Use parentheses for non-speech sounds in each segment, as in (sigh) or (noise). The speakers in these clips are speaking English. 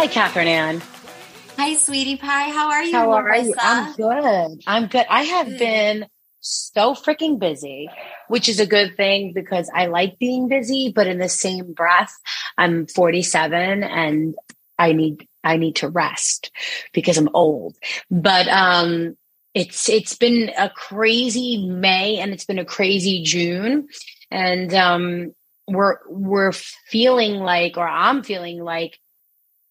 Hi, Kathryn Ann. Hi, sweetie pie. How are you? How are you? I'm good. I'm good. I have good. been so freaking busy, which is a good thing because I like being busy, but in the same breath, I'm 47 and I need I need to rest because I'm old. But um it's it's been a crazy May and it's been a crazy June and um we're we're feeling like or I'm feeling like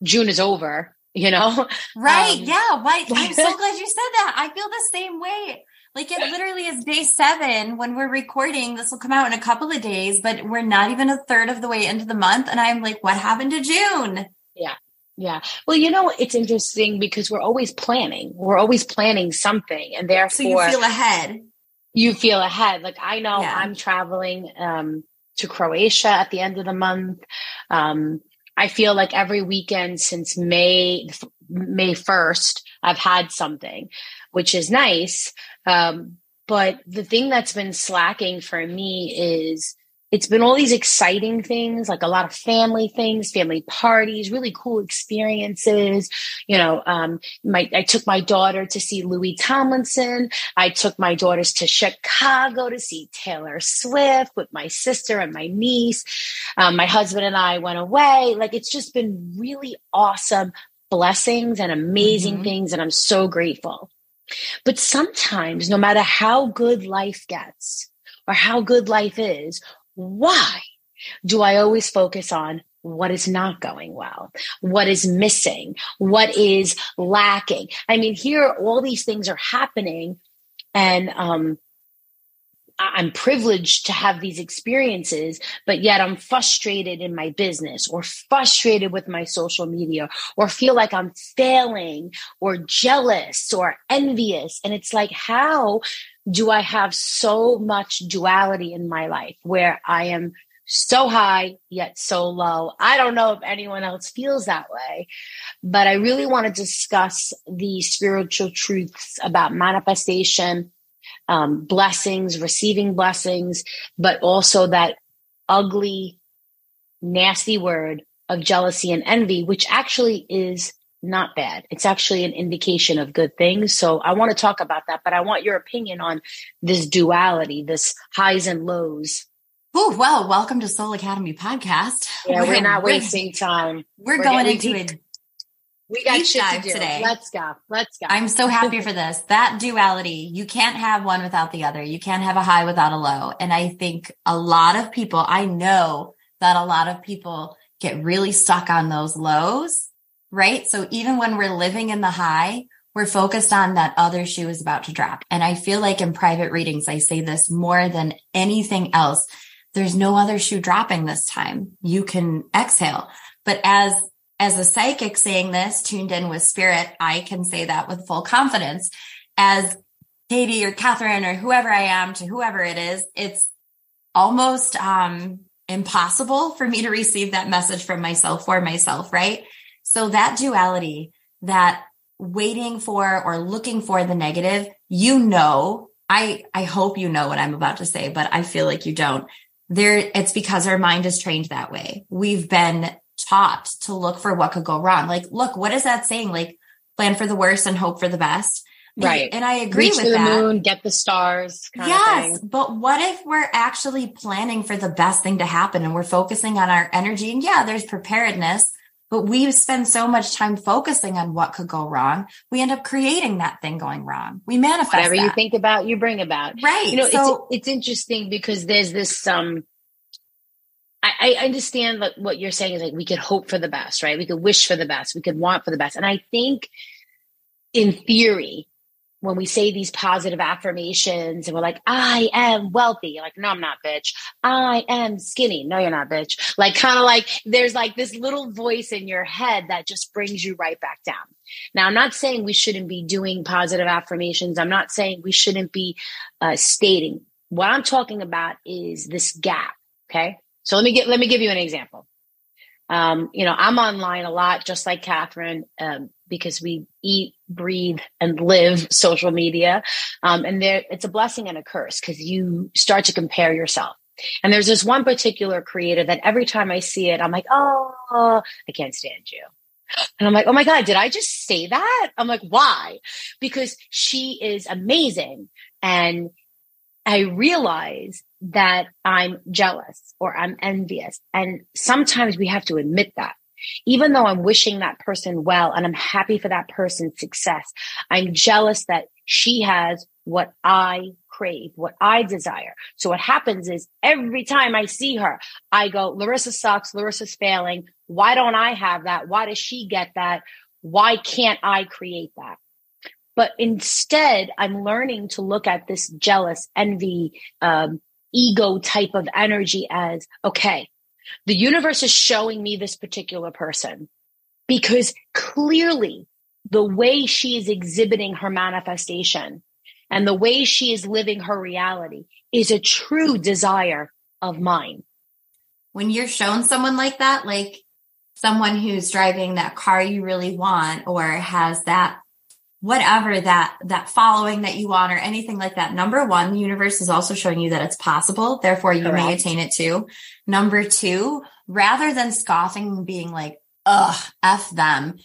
June is over, you know? Right. Um, yeah. Why (laughs) I'm so glad you said that. I feel the same way. Like it literally is day seven when we're recording. This will come out in a couple of days, but we're not even a third of the way into the month. And I'm like, what happened to June? Yeah. Yeah. Well, you know, it's interesting because we're always planning. We're always planning something. And therefore, so you feel ahead. You feel ahead. Like I know yeah. I'm traveling um, to Croatia at the end of the month. Um, I feel like every weekend since May May first, I've had something, which is nice. Um, but the thing that's been slacking for me is it's been all these exciting things, like a lot of family things, family parties, really cool experiences. You know, um, my, I took my daughter to see Louis Tomlinson. I took my daughters to Chicago to see Taylor Swift with my sister and my niece. Um, my husband and I went away. Like it's just been really awesome blessings and amazing mm-hmm. things. And I'm so grateful. But sometimes, no matter how good life gets, or how good life is, why do I always focus on what is not going well, what is missing, what is lacking? I mean, here all these things are happening, and um, I'm privileged to have these experiences, but yet I'm frustrated in my business or frustrated with my social media or feel like I'm failing or jealous or envious. And it's like, how do I have so much duality in my life where I am so high yet so low. I don't know if anyone else feels that way, but I really want to discuss the spiritual truths about manifestation, um, blessings, receiving blessings, but also that ugly, nasty word of jealousy and envy, which actually is not bad. It's actually an indication of good things. So I want to talk about that, but I want your opinion on this duality, this highs and lows. Oh, well, welcome to Soul Academy podcast. Yeah, we're, we're not wasting time. We're, we're going into it. We got shit to do. today. Let's go. Let's go. I'm so happy for this. (laughs) That duality, you can't have one without the other. You can't have a high without a low. And I think a lot of people, I know that a lot of people get really stuck on those lows right? So even when we're living in the high, we're focused on that other shoe is about to drop. And I feel like in private readings, I say this more than anything else. There's no other shoe dropping this time. You can exhale. But as, as a psychic saying this, tuned in with spirit, I can say that with full confidence. As Katie or Kathryn or whoever I am to whoever it is, it's almost, um, impossible for me to receive that message from myself for myself, right? So that duality, that waiting for or looking for the negative, you know, I, I hope you know what I'm about to say, but I feel like you don't. There, it's because our mind is trained that way. We've been taught to look for what could go wrong. Like, look, what is that saying? Like, plan for the worst and hope for the best. Right. And I agree Reach with the that. moon, get the stars. yes. But what if we're actually planning for the best thing to happen and we're focusing on our energy? And yeah, there's preparedness, but we spend so much time focusing on what could go wrong. We end up creating that thing going wrong. We manifest whatever that. you think about, you bring about. Right. You know, so, it's, it's interesting because there's this, um, I, I understand that what you're saying is like we could hope for the best, right? We could wish for the best. We could want for the best. And I think in theory, when we say these positive affirmations and we're like, I am wealthy. Like, no, I'm not, bitch. I am skinny. No, you're not, bitch. Like, kind of like there's like this little voice in your head that just brings you right back down. Now, I'm not saying we shouldn't be doing positive affirmations. I'm not saying we shouldn't be uh, stating. What I'm talking about is this gap. Okay. So let me get, let me give you an example. Um, you know, I'm online a lot, just like Kathryn. Um, because we eat, breathe, and live social media. Um, and there, it's a blessing and a curse because you start to compare yourself. And there's this one particular creator that every time I see it, I'm like, oh, I can't stand you. And I'm like, oh my God, did I just say that? I'm like, why? Because she is amazing. And I realize that I'm jealous or I'm envious. And sometimes we have to admit that. Even though I'm wishing that person well and I'm happy for that person's success, I'm jealous that she has what I crave, what I desire. So what happens is every time I see her, I go, Larissa sucks. Larissa's failing. Why don't I have that? Why does she get that? Why can't I create that? But instead, I'm learning to look at this jealous, envy, um, ego type of energy as okay, the universe is showing me this particular person because clearly the way she is exhibiting her manifestation and the way she is living her reality is a true desire of mine. When you're shown someone like that, like someone who's driving that car you really want or has that whatever that that following that you want or anything like that. Number one the universe is also showing you that it's possible. Therefore you Correct. may attain it too. Number two rather than scoffing and being like ugh f them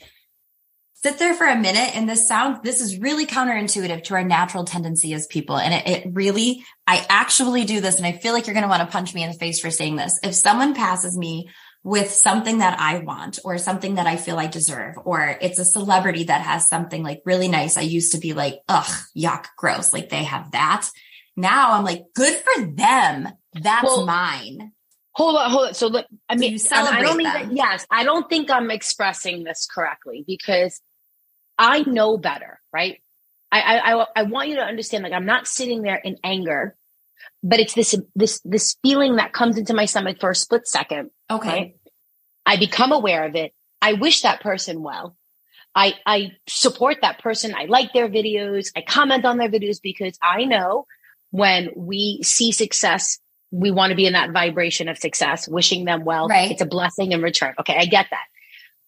sit there for a minute and this sound this is really counterintuitive to our natural tendency as people. And it, it really i actually do this and i feel like you're going to want to punch me in the face for saying this. If someone passes me with something that I want or something that I feel I deserve, or it's a celebrity that has something like really nice. I used to be like, ugh, yuck, gross. Like they have that. Now I'm like, good for them. That's well, mine. Hold on, hold on. So look, I mean, so I don't even, yes, I don't think I'm expressing this correctly because I know better, right? I, I, I want you to understand, like, I'm not sitting there in anger, but it's this, this, this feeling that comes into my stomach for a split second Okay. Right? I become aware of it. I wish that person well. I, I support that person. I like their videos. I comment on their videos because I know when we see success, we want to be in that vibration of success, wishing them well. Right. It's a blessing in return. Okay. I get that.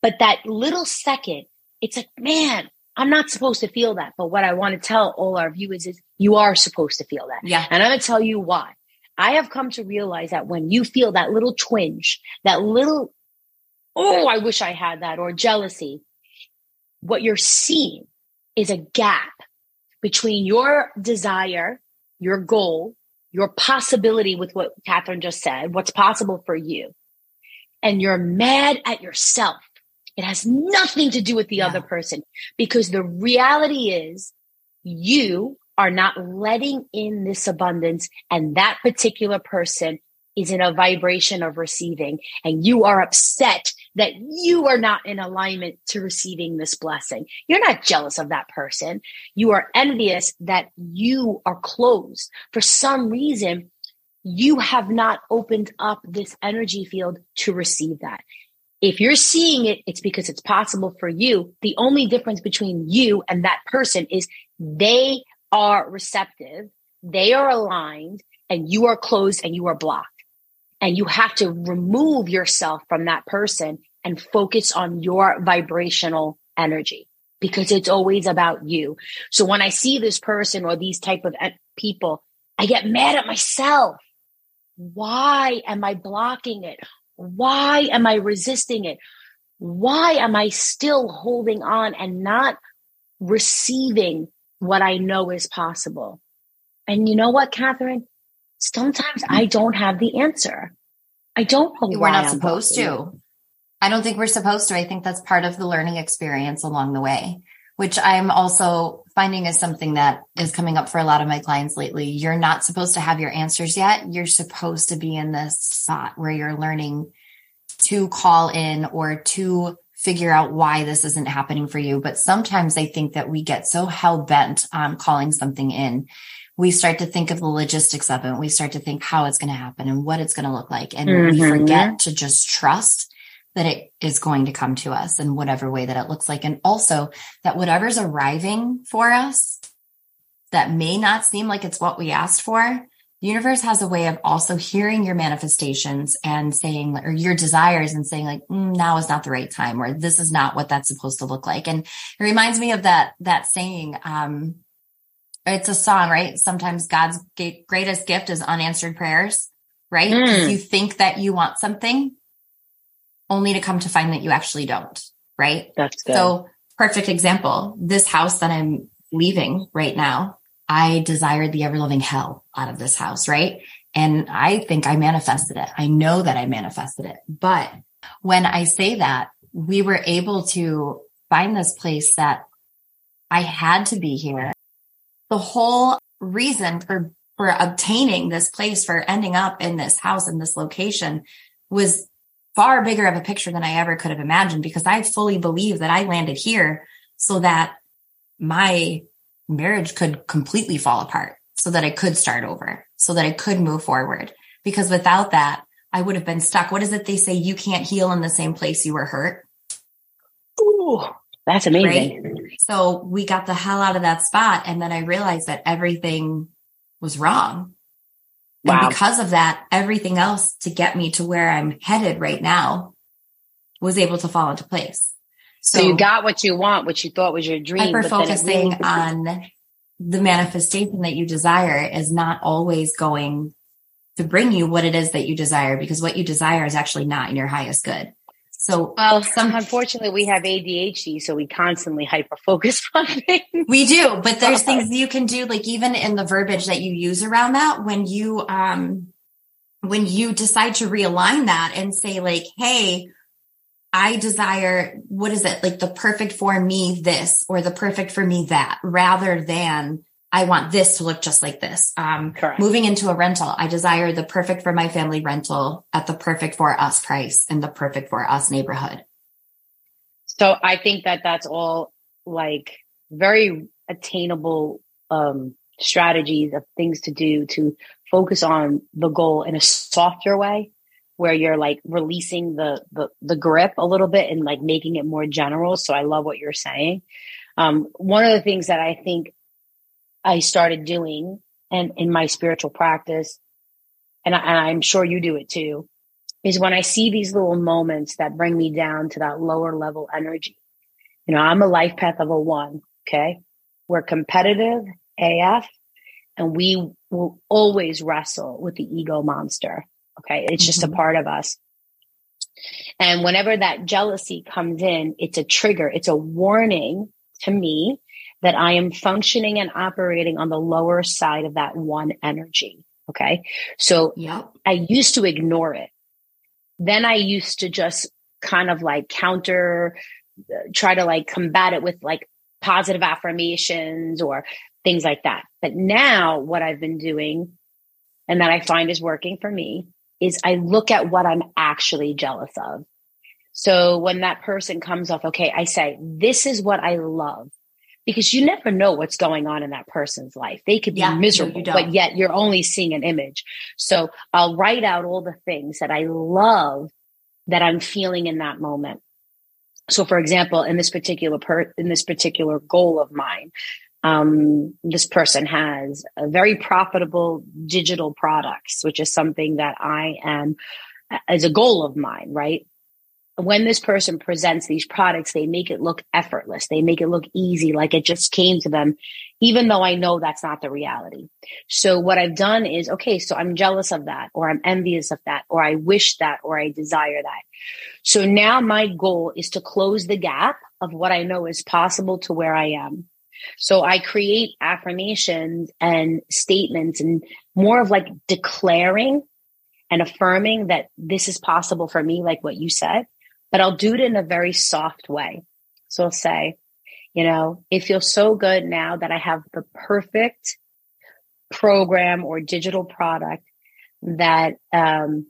But that little second, it's like, man, I'm not supposed to feel that. But what I want to tell all our viewers is you are supposed to feel that. Yeah. And I'm going to tell you why. I have come to realize that when you feel that little twinge, that little, oh, I wish I had that, or jealousy, what you're seeing is a gap between your desire, your goal, your possibility with what Kathryn just said, what's possible for you, and you're mad at yourself. It has nothing to do with the yeah. other person because the reality is you are not letting in this abundance and that particular person is in a vibration of receiving and you are upset that you are not in alignment to receiving this blessing. You're not jealous of that person. You are envious that you are closed. For some reason, you have not opened up this energy field to receive that. If you're seeing it, it's because it's possible for you. The only difference between you and that person is they are receptive, they are aligned, and you are closed and you are blocked. And you have to remove yourself from that person and focus on your vibrational energy because it's always about you. So when I see this person or these type of people, I get mad at myself. Why am I blocking it? Why am I resisting it? Why am I still holding on and not receiving what I know is possible. And you know what, Kathryn? Sometimes I don't have the answer. I don't know We're not I'm supposed to. I don't think we're supposed to. I think that's part of the learning experience along the way, which I'm also finding is something that is coming up for a lot of my clients lately. You're not supposed to have your answers yet. You're supposed to be in this spot where you're learning to call in or to figure out why this isn't happening for you. But sometimes I think that we get so hell bent on calling something in. We start to think of the logistics of it. We start to think how it's going to happen and what it's going to look like. And mm-hmm. we forget to just trust that it is going to come to us in whatever way that it looks like. And also that whatever's arriving for us that may not seem like it's what we asked for, the universe has a way of also hearing your manifestations and saying, or your desires and saying like, mm, now is not the right time, or this is not what that's supposed to look like. And it reminds me of that, that saying, um, it's a song, right? Sometimes God's greatest gift is unanswered prayers, right? Mm. You think that you want something only to come to find that you actually don't. right? That's good. So perfect example. This house that I'm leaving right now, I desired the ever living hell out of this house, right? And I think I manifested it. I know that I manifested it. But when I say that, we were able to find this place that I had to be here. The whole reason for, for obtaining this place, for ending up in this house in this location was far bigger of a picture than I ever could have imagined because I fully believe that I landed here so that my marriage could completely fall apart so that I could start over, so that I could move forward. Because without that, I would have been stuck. What is it they say? You can't heal in the same place you were hurt. Ooh, that's amazing. Right? So we got the hell out of that spot. And then I realized that everything was wrong. Wow. And because of that, everything else to get me to where I'm headed right now was able to fall into place. So, so you got what you want, what you thought was your dream. Hyper focusing really- on the manifestation that you desire is not always going to bring you what it is that you desire because what you desire is actually not in your highest good. So, well, some, unfortunately, we have ADHD, so we constantly hyper focus (laughs) on things. We do, but there's things you can do, like even in the verbiage that you use around that, when you, um, when you decide to realign that and say like, Hey, I desire, what is it? Like the perfect for me, this or the perfect for me, that rather than I want this to look just like this. Um, Correct. moving into a rental, I desire the perfect for my family rental at the perfect for us price and the perfect for us neighborhood. So I think that that's all like very attainable, um, strategies of things to do to focus on the goal in a softer way where you're like releasing the, the, the grip a little bit and like making it more general. So I love what you're saying. Um, one of the things that I think I started doing and in my spiritual practice, and, I, am sure you do it too, is when I see these little moments that bring me down to that lower level energy. You know, I'm a life path of a one. Okay. We're competitive AF and we will always wrestle with the ego monster. Okay. It's just mm-hmm. a part of us. And whenever that jealousy comes in, it's a trigger. It's a warning to me that I am functioning and operating on the lower side of that one energy. Okay. So yep. I used to ignore it. Then I used to just kind of like counter, uh, try to like combat it with like positive affirmations or things like that. But now what I've been doing and that I find is working for me is I look at what I'm actually jealous of. So when that person comes off, okay, I say, this is what I love because you never know what's going on in that person's life. They could be yeah, miserable, no, but yet you're only seeing an image. So I'll write out all the things that I love that I'm feeling in that moment. So for example, in this particular per, in this particular goal of mine, um, this person has a very profitable digital products, which is something that I am as a goal of mine, right? When this person presents these products, they make it look effortless. They make it look easy, like it just came to them, even though I know that's not the reality. So what I've done is, okay, so I'm jealous of that, or I'm envious of that, or I wish that, or I desire that. So now my goal is to close the gap of what I know is possible to where I am. So I create affirmations and statements and more of like declaring and affirming that this is possible for me, like what you said but I'll do it in a very soft way. So I'll say, you know, it feels so good now that I have the perfect program or digital product that um,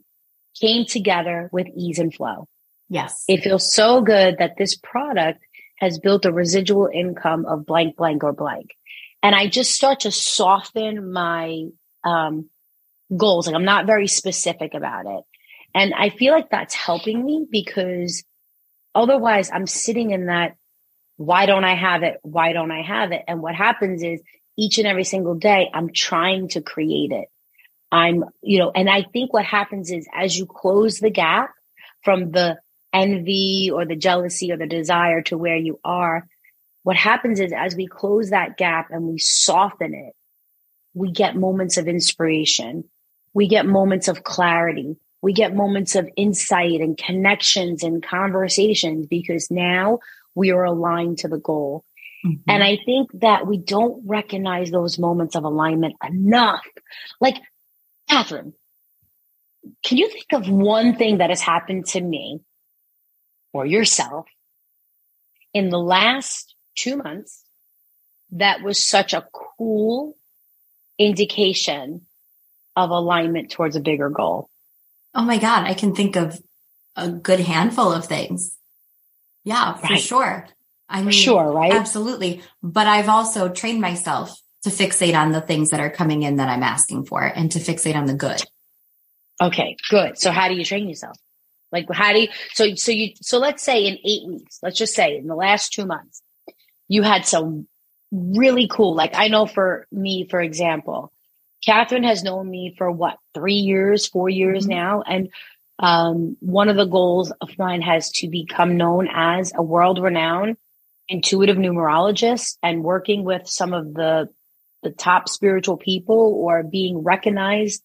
came together with ease and flow. Yes. It feels so good that this product has built a residual income of blank, blank, or blank. And I just start to soften my um, goals. Like I'm not very specific about it. And I feel like that's helping me because otherwise I'm sitting in that, why don't I have it? Why don't I have it? And what happens is each and every single day, I'm trying to create it. I'm, you know, and I think what happens is as you close the gap from the envy or the jealousy or the desire to where you are, what happens is as we close that gap and we soften it, we get moments of inspiration. We get moments of clarity We get moments of insight and connections and conversations because now we are aligned to the goal. Mm-hmm. And I think that we don't recognize those moments of alignment enough. Like, Kathryn, can you think of one thing that has happened to me or yourself in the last two months that was such a cool indication of alignment towards a bigger goal? Oh my God, I can think of a good handful of things. Yeah, for right. sure. I mean, sure, right? Absolutely. But I've also trained myself to fixate on the things that are coming in that I'm asking for and to fixate on the good. Okay, good. So how do you train yourself? Like how do you so so you so let's say in 8 weeks, let's just say in the last 2 months, you had some really cool like I know for me for example, Kathryn has known me for what, 3 years, 4 years mm-hmm. now and um, one of the goals of mine has to become known as a world renowned intuitive numerologist and working with some of the the top spiritual people or being recognized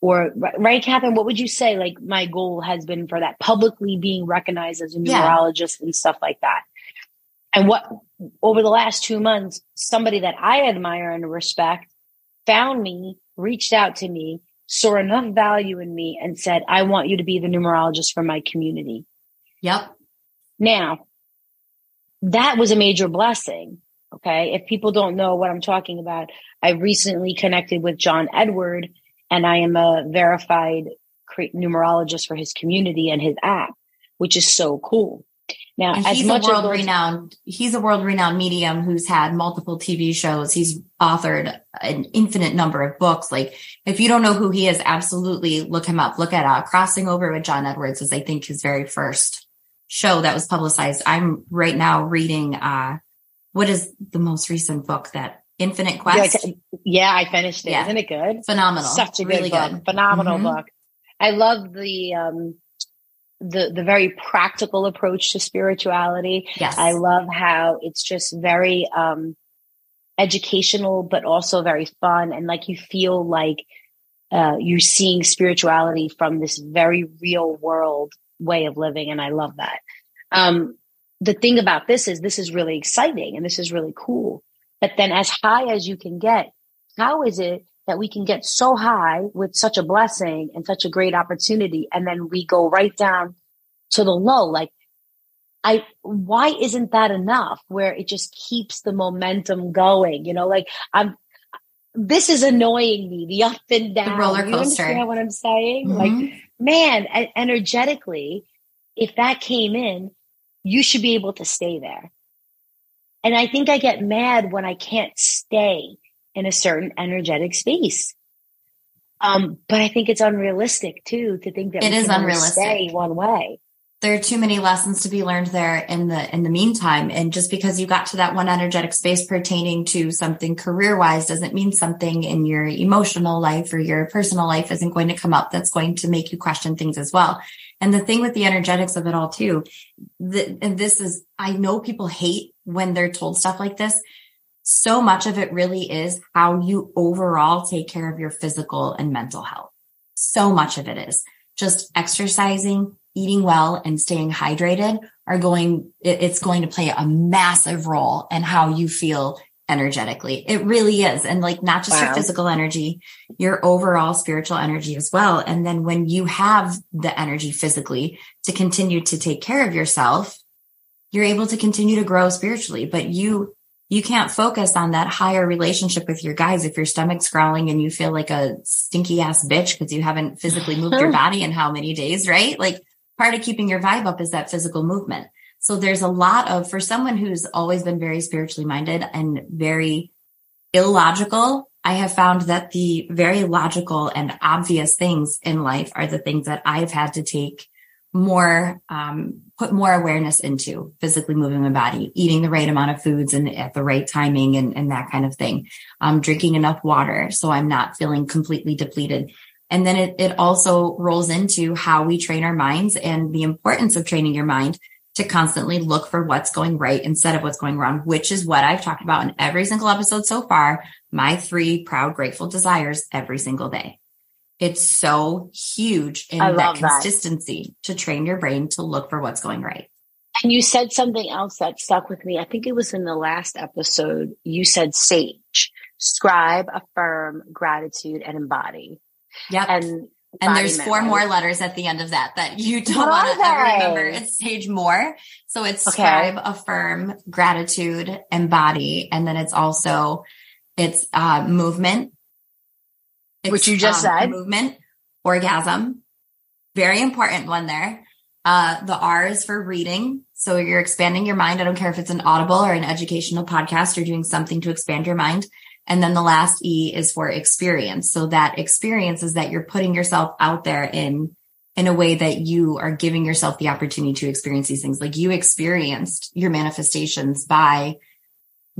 or right kathryn what would you say like my goal has been for that publicly being recognized as a numerologist yeah. and stuff like that and what over the last two months somebody that i admire and respect found me reached out to me saw enough value in me and said i want you to be the numerologist for my community yep now that was a major blessing. Okay. If people don't know what I'm talking about, I recently connected with John Edward and I am a verified numerologist for his community and his app, which is so cool. Now, and he's a world renowned, he's a world renowned medium who's had multiple TV shows. He's authored an infinite number of books. Like if you don't know who he is, absolutely look him up. Look at uh, Crossing Over with John Edwards is I think his very first show that was publicized. I'm right now reading, uh, what is the most recent book that Infinite Quest? Yeah, yeah I finished it. Yeah. Not it good? Phenomenal. Such a good really book. Good. Phenomenal mm-hmm. book. I love the, um, the the very practical approach to spirituality. Yes. I love how it's just very um educational but also very fun and like you feel like uh you're seeing spirituality from this very real world way of living. And I love that. Um, the thing about this is this is really exciting and this is really cool. But then as high as you can get, how is it that we can get so high with such a blessing and such a great opportunity and then we go right down to the low? Like I, why isn't that enough where it just keeps the momentum going? You know, like I'm, this is annoying me, the up and down. The roller coaster. You understand what I'm saying? Mm-hmm. Like man, energetically, if that came in, you should be able to stay there. And I think I get mad when I can't stay in a certain energetic space. Um, but I think it's unrealistic too to think that it is unrealistic. Stay one way there are too many lessons to be learned there in the in the meantime and just because you got to that one energetic space pertaining to something career wise doesn't mean something in your emotional life or your personal life isn't going to come up that's going to make you question things as well and the thing with the energetics of it all too the, and this is i know people hate when they're told stuff like this so much of it really is how you overall take care of your physical and mental health so much of it is just exercising eating well and staying hydrated are going, it's going to play a massive role in how you feel energetically. It really is. And like not just wow. your physical energy, your overall spiritual energy as well. And then when you have the energy physically to continue to take care of yourself, you're able to continue to grow spiritually, but you, you can't focus on that higher relationship with your guys if your stomach's growling and you feel like a stinky ass bitch because you haven't physically moved your (laughs) body in how many days, right? Like part of keeping your vibe up is that physical movement. So there's a lot of, for someone who's always been very spiritually minded and very illogical, I have found that the very logical and obvious things in life are the things that I've had to take more, um, put more awareness into physically moving my body, eating the right amount of foods and at the right timing and, and that kind of thing. Um, drinking enough water. So I'm not feeling completely depleted. And then it, it also rolls into how we train our minds and the importance of training your mind to constantly look for what's going right instead of what's going wrong, which is what I've talked about in every single episode so far. My three proud, grateful desires every single day. It's so huge in that consistency that. to train your brain to look for what's going right. And you said something else that stuck with me. I think it was in the last episode. You said sage, scribe, affirm, gratitude, and embody. Yep. And and there's four more letters at the end of that that you don't want to ever remember. It's sage more. So it's okay. scribe, affirm, gratitude, embody. And then it's also, it's uh, movement. It's, Which you just um, said. Movement, orgasm. Very important one there. Uh, the R is for reading. So you're expanding your mind. I don't care if it's an audible or an educational podcast, you're doing something to expand your mind. And then the last E is for experience. So that experience is that you're putting yourself out there in, in a way that you are giving yourself the opportunity to experience these things. Like you experienced your manifestations by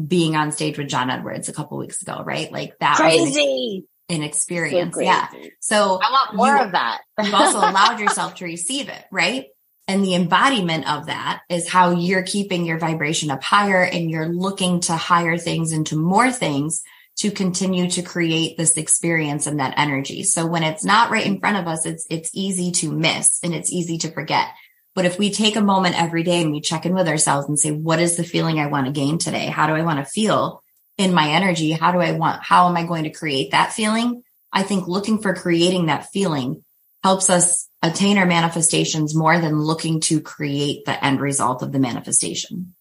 being on stage with John Edwards a couple weeks ago, right? Like that crazy an, an experience. So yeah. So I want more you, of that. (laughs) you've also allowed (laughs) yourself to receive it, right? And the embodiment of that is how you're keeping your vibration up higher and you're looking to higher things into more things to continue to create this experience and that energy. So when it's not right in front of us, it's, it's easy to miss and it's easy to forget. But if we take a moment every day and we check in with ourselves and say, what is the feeling I want to gain today? How do I want to feel in my energy? How do I want, how am I going to create that feeling? I think looking for creating that feeling helps us attain our manifestations more than looking to create the end result of the manifestation.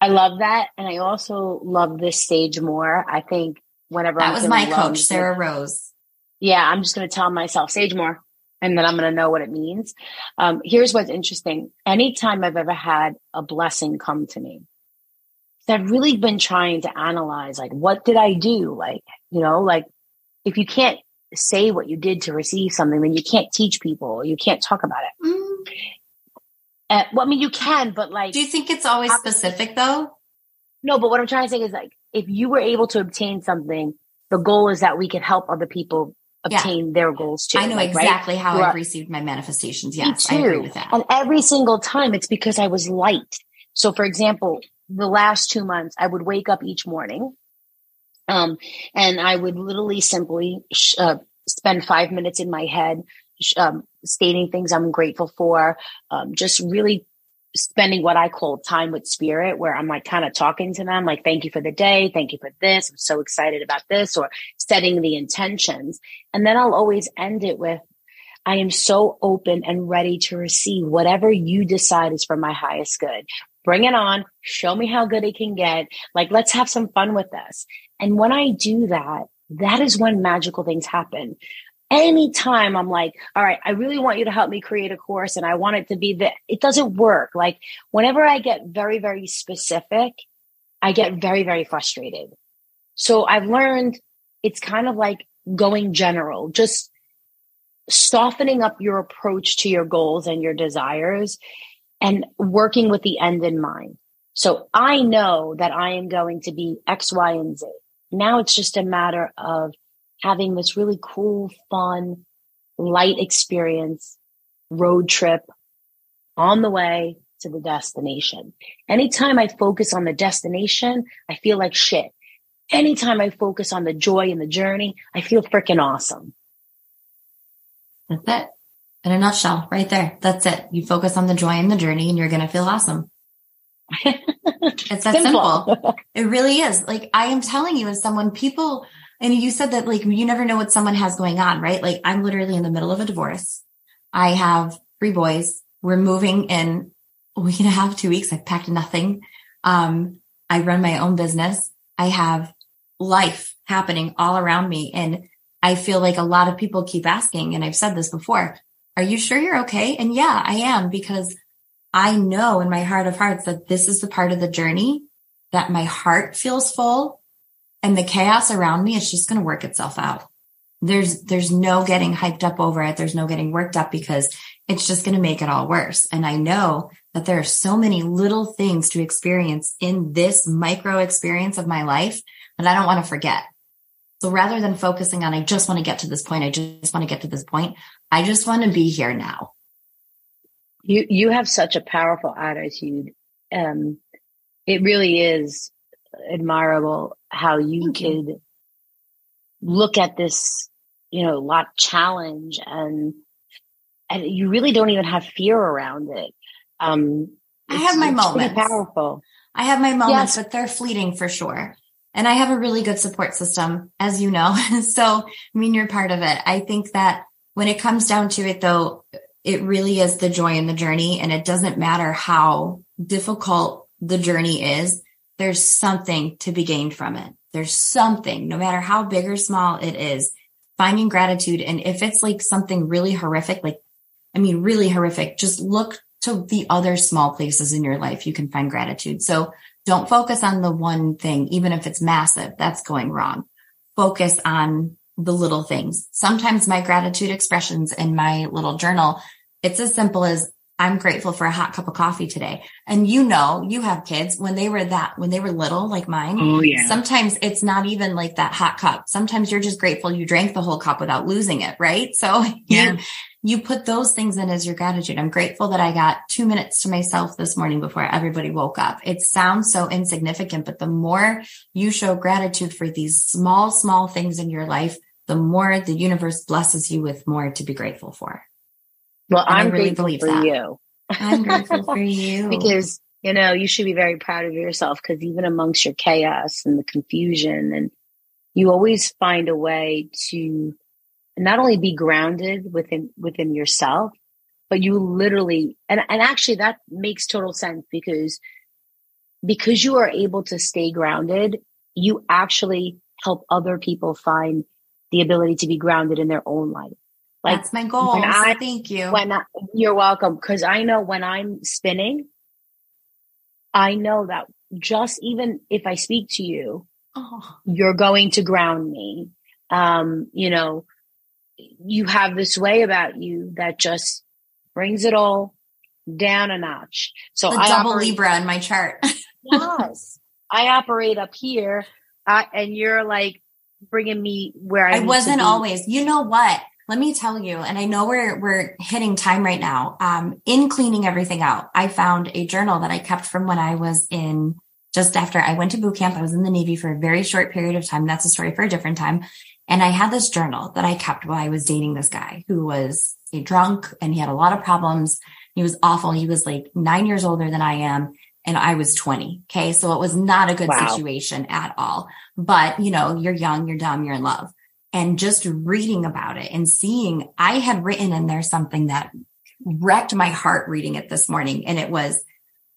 I love that. And I also love this sage more. I think whenever that I'm was my coach, Sarah Rose. Yeah, I'm just going to tell myself sage more and then I'm going to know what it means. Um, here's what's interesting. Anytime I've ever had a blessing come to me, I've really been trying to analyze, like, what did I do? Like, you know, like if you can't say what you did to receive something, then you can't teach people, you can't talk about it. Mm. Uh, well, I mean, you can, but like, do you think it's always specific though? No, but what I'm trying to say is like, if you were able to obtain something, the goal is that we can help other people obtain yeah. their goals too. I know like, exactly right? how I've received my manifestations. Yes, I agree with that. And every single time it's because I was light. So for example, the last two months, I would wake up each morning. Um, and I would literally simply, uh, spend five minutes in my head, um, stating things I'm grateful for, um, just really spending what I call time with spirit, where I'm like kind of talking to them, like, thank you for the day. Thank you for this. I'm so excited about this or setting the intentions. And then I'll always end it with, I am so open and ready to receive whatever you decide is for my highest good. Bring it on. Show me how good it can get. Like, let's have some fun with this. And when I do that, that is when magical things happen anytime I'm like, all right, I really want you to help me create a course and I want it to be that it doesn't work. Like whenever I get very, very specific, I get very, very frustrated. So I've learned it's kind of like going general, just softening up your approach to your goals and your desires and working with the end in mind. So I know that I am going to be X, Y, and Z. Now it's just a matter of having this really cool, fun, light experience, road trip on the way to the destination. Anytime I focus on the destination, I feel like shit. Anytime I focus on the joy and the journey, I feel freaking awesome. That's it. In a nutshell, right there. That's it. You focus on the joy and the journey and you're going to feel awesome. (laughs) it's that simple. simple. It really is. Like I am telling you as someone, people and you said that like you never know what someone has going on, right? Like I'm literally in the middle of a divorce. I have three boys. We're moving in a week and a half, two weeks. I've packed nothing. Um, I run my own business. I have life happening all around me. And I feel like a lot of people keep asking, and I've said this before, are you sure you're okay? And yeah, I am because I know in my heart of hearts that this is the part of the journey that my heart feels full and the chaos around me is just going to work itself out. There's, there's no getting hyped up over it. There's no getting worked up because it's just going to make it all worse. And I know that there are so many little things to experience in this micro experience of my life that I don't want to forget. So rather than focusing on, I just want to get to this point. I just want to get to this point. I just want to be here now. You, you have such a powerful attitude. Um, it really is admirable how you could look at this you know, a lot challenge and, and you really don't even have fear around it. Um, I have my moments. Powerful. I have my moments, yes. but they're fleeting for sure. And I have a really good support system, as you know. (laughs) so, I mean, you're part of it. I think that when it comes down to it, though, it really is the joy in the journey. And it doesn't matter how difficult the journey is. There's something to be gained from it. There's something, no matter how big or small it is, finding gratitude. And if it's like something really horrific, like, I mean, really horrific, just look to the other small places in your life you can find gratitude. So don't focus on the one thing, even if it's massive, that's going wrong. Focus on the little things. Sometimes my gratitude expressions in my little journal, it's as simple as I'm grateful for a hot cup of coffee today. And you know, you have kids when they were that, when they were little, like mine. Oh, yeah. Sometimes it's not even like that hot cup. Sometimes you're just grateful you drank the whole cup without losing it. Right. So (laughs) yeah. you, you put those things in as your gratitude. I'm grateful that I got two minutes to myself this morning before everybody woke up. It sounds so insignificant, but the more you show gratitude for these small, small things in your life, the more the universe blesses you with more to be grateful for. Well, and I'm really grateful for that. you. I'm grateful for (laughs) you. Because, you know, you should be very proud of yourself because even amongst your chaos and the confusion and you always find a way to not only be grounded within within yourself, but you literally and, and actually that makes total sense because because you are able to stay grounded, you actually help other people find the ability to be grounded in their own life. Like That's my goal. I, so thank you. When I, you're welcome. Because I know when I'm spinning, I know that just even if I speak to you, oh. you're going to ground me. Um, you know, you have this way about you that just brings it all down a notch. So the I double operate, Libra in my chart. (laughs) yes, I operate up here, uh, and you're like bringing me where I, I wasn't always. You know what? let me tell you, and I know we're we're hitting time right now. Um, in cleaning everything out, I found a journal that I kept from when I was in just after I went to boot camp. I was in the Navy for a very short period of time. That's a story for a different time. And I had this journal that I kept while I was dating this guy who was a drunk and he had a lot of problems. He was awful. He was like nine years older than I am and I was 20. Okay. So it was not a good wow. situation at all. But you know, you're young, you're dumb, you're in love and just reading about it and seeing I had written in there something that wrecked my heart reading it this morning. And it was,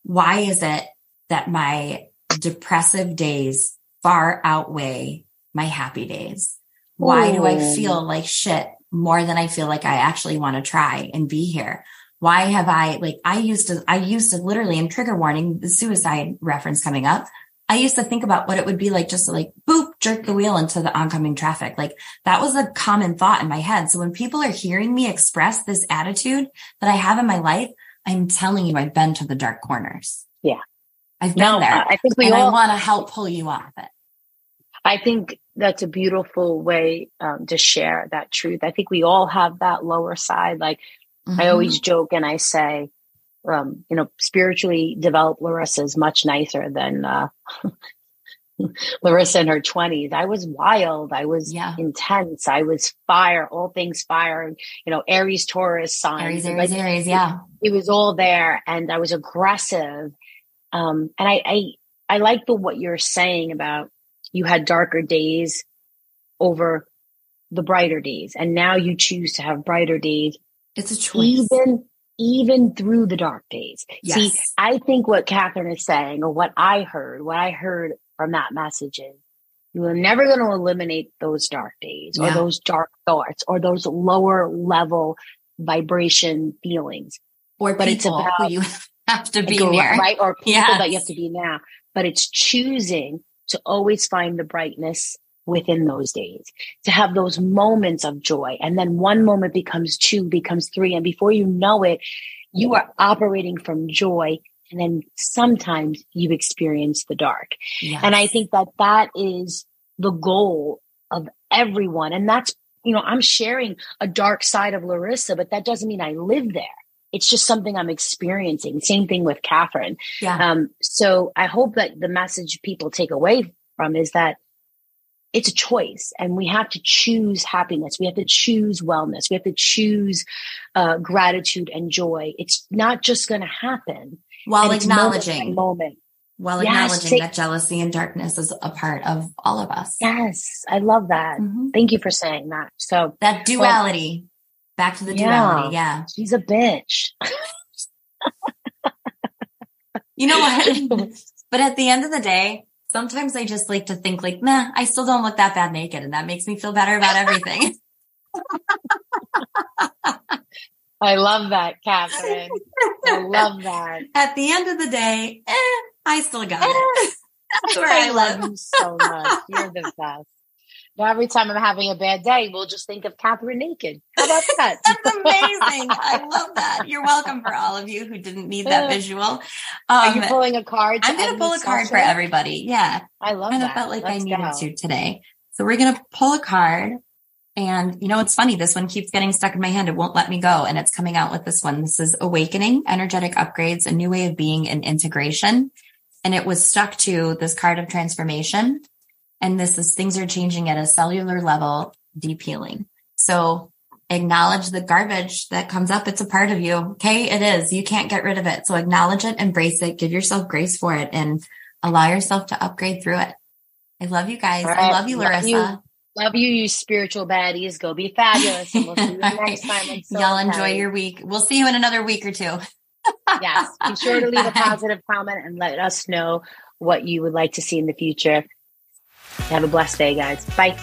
why is it that my depressive days far outweigh my happy days? Why Ooh. do I feel like shit more than I feel like I actually want to try and be here? Why have I like I used to I used to literally in trigger warning the suicide reference coming up. I used to think about what it would be like just to like boop, jerk the wheel into the oncoming traffic. Like that was a common thought in my head. So when people are hearing me express this attitude that I have in my life, I'm telling you, I've been to the dark corners. Yeah. I've been no, there. I think we and all, I want to help pull you off it. I think that's a beautiful way um, to share that truth. I think we all have that lower side. Like mm-hmm. I always joke and I say, um, you know, spiritually developed Larissa is much nicer than uh, (laughs) Larissa in her 20s. I was wild. I was yeah. intense. I was fire, all things fire. You know, Aries, Taurus signs. Aries, Aries, like, Aries, yeah. It, it, was all there and I was aggressive. Um, and I, I, I like the, what you're saying about you had darker days over the brighter days. And now you choose to have brighter days. It's a choice. Even even through the dark days. Yes. See, I think what Kathryn is saying, or what I heard, what I heard from that message is you are never going to eliminate those dark days yeah. or those dark thoughts or those lower level vibration feelings. Or but it's about you (laughs) have to be go, near. Right. Or people yes. that you have to be now. But it's choosing to always find the brightness within those days to have those moments of joy. And then one moment becomes two, becomes three. And before you know it, you are operating from joy. And then sometimes you experience the dark. Yes. And I think that that is the goal of everyone. And that's, you know, I'm sharing a dark side of Larissa, but that doesn't mean I live there. It's just something I'm experiencing. Same thing with Kathryn. Yeah. Um, so I hope that the message people take away from is that it's a choice and we have to choose happiness. We have to choose wellness. We have to choose uh, gratitude and joy. It's not just going to happen. While acknowledging moment, moment. While yes, acknowledging that jealousy and darkness is a part of all of us. Yes i love that. Mm-hmm. thank you for saying that. So that duality. Well, back to the duality yeah, yeah. she's a bitch. You know what? (laughs) But at the end of the day sometimes I just like to think like, nah, I still don't look that bad naked. And that makes me feel better about everything. (laughs) I love that, Kathryn. I love that. (laughs) At the end of the day, eh, I still got it. (laughs) That's where I, I love you so much. You're the best. Now, every time I'm having a bad day, we'll just think of Kathryn naked. How about (laughs) that? That's amazing. I love that. You're welcome for all of you who didn't need that (laughs) visual. Um, Are you um, pulling a card? I'm going to pull a card for everybody. Yeah. I love kind that. I felt like Let's I needed go. to today. So we're going to pull a card. And you know, it's funny. This one keeps getting stuck in my hand. It won't let me go. And it's coming out with this one. This is awakening, energetic upgrades, a new way of being and integration. And it was stuck to this card of transformation. And this is things are changing at a cellular level, deep healing. So acknowledge the garbage that comes up. It's a part of you. Okay. It is. You can't get rid of it. So acknowledge it, embrace it, give yourself grace for it and allow yourself to upgrade through it. I love you guys. Right. I love you, Larissa. Love you. Love you, you spiritual baddies. Go be fabulous. And we'll see you (laughs) next time. So Y'all enjoy your week. We'll see you in another week or two. (laughs) yes. Be sure to leave Bye. a positive comment and let us know what you would like to see in the future. Have a blessed day, guys. Bye.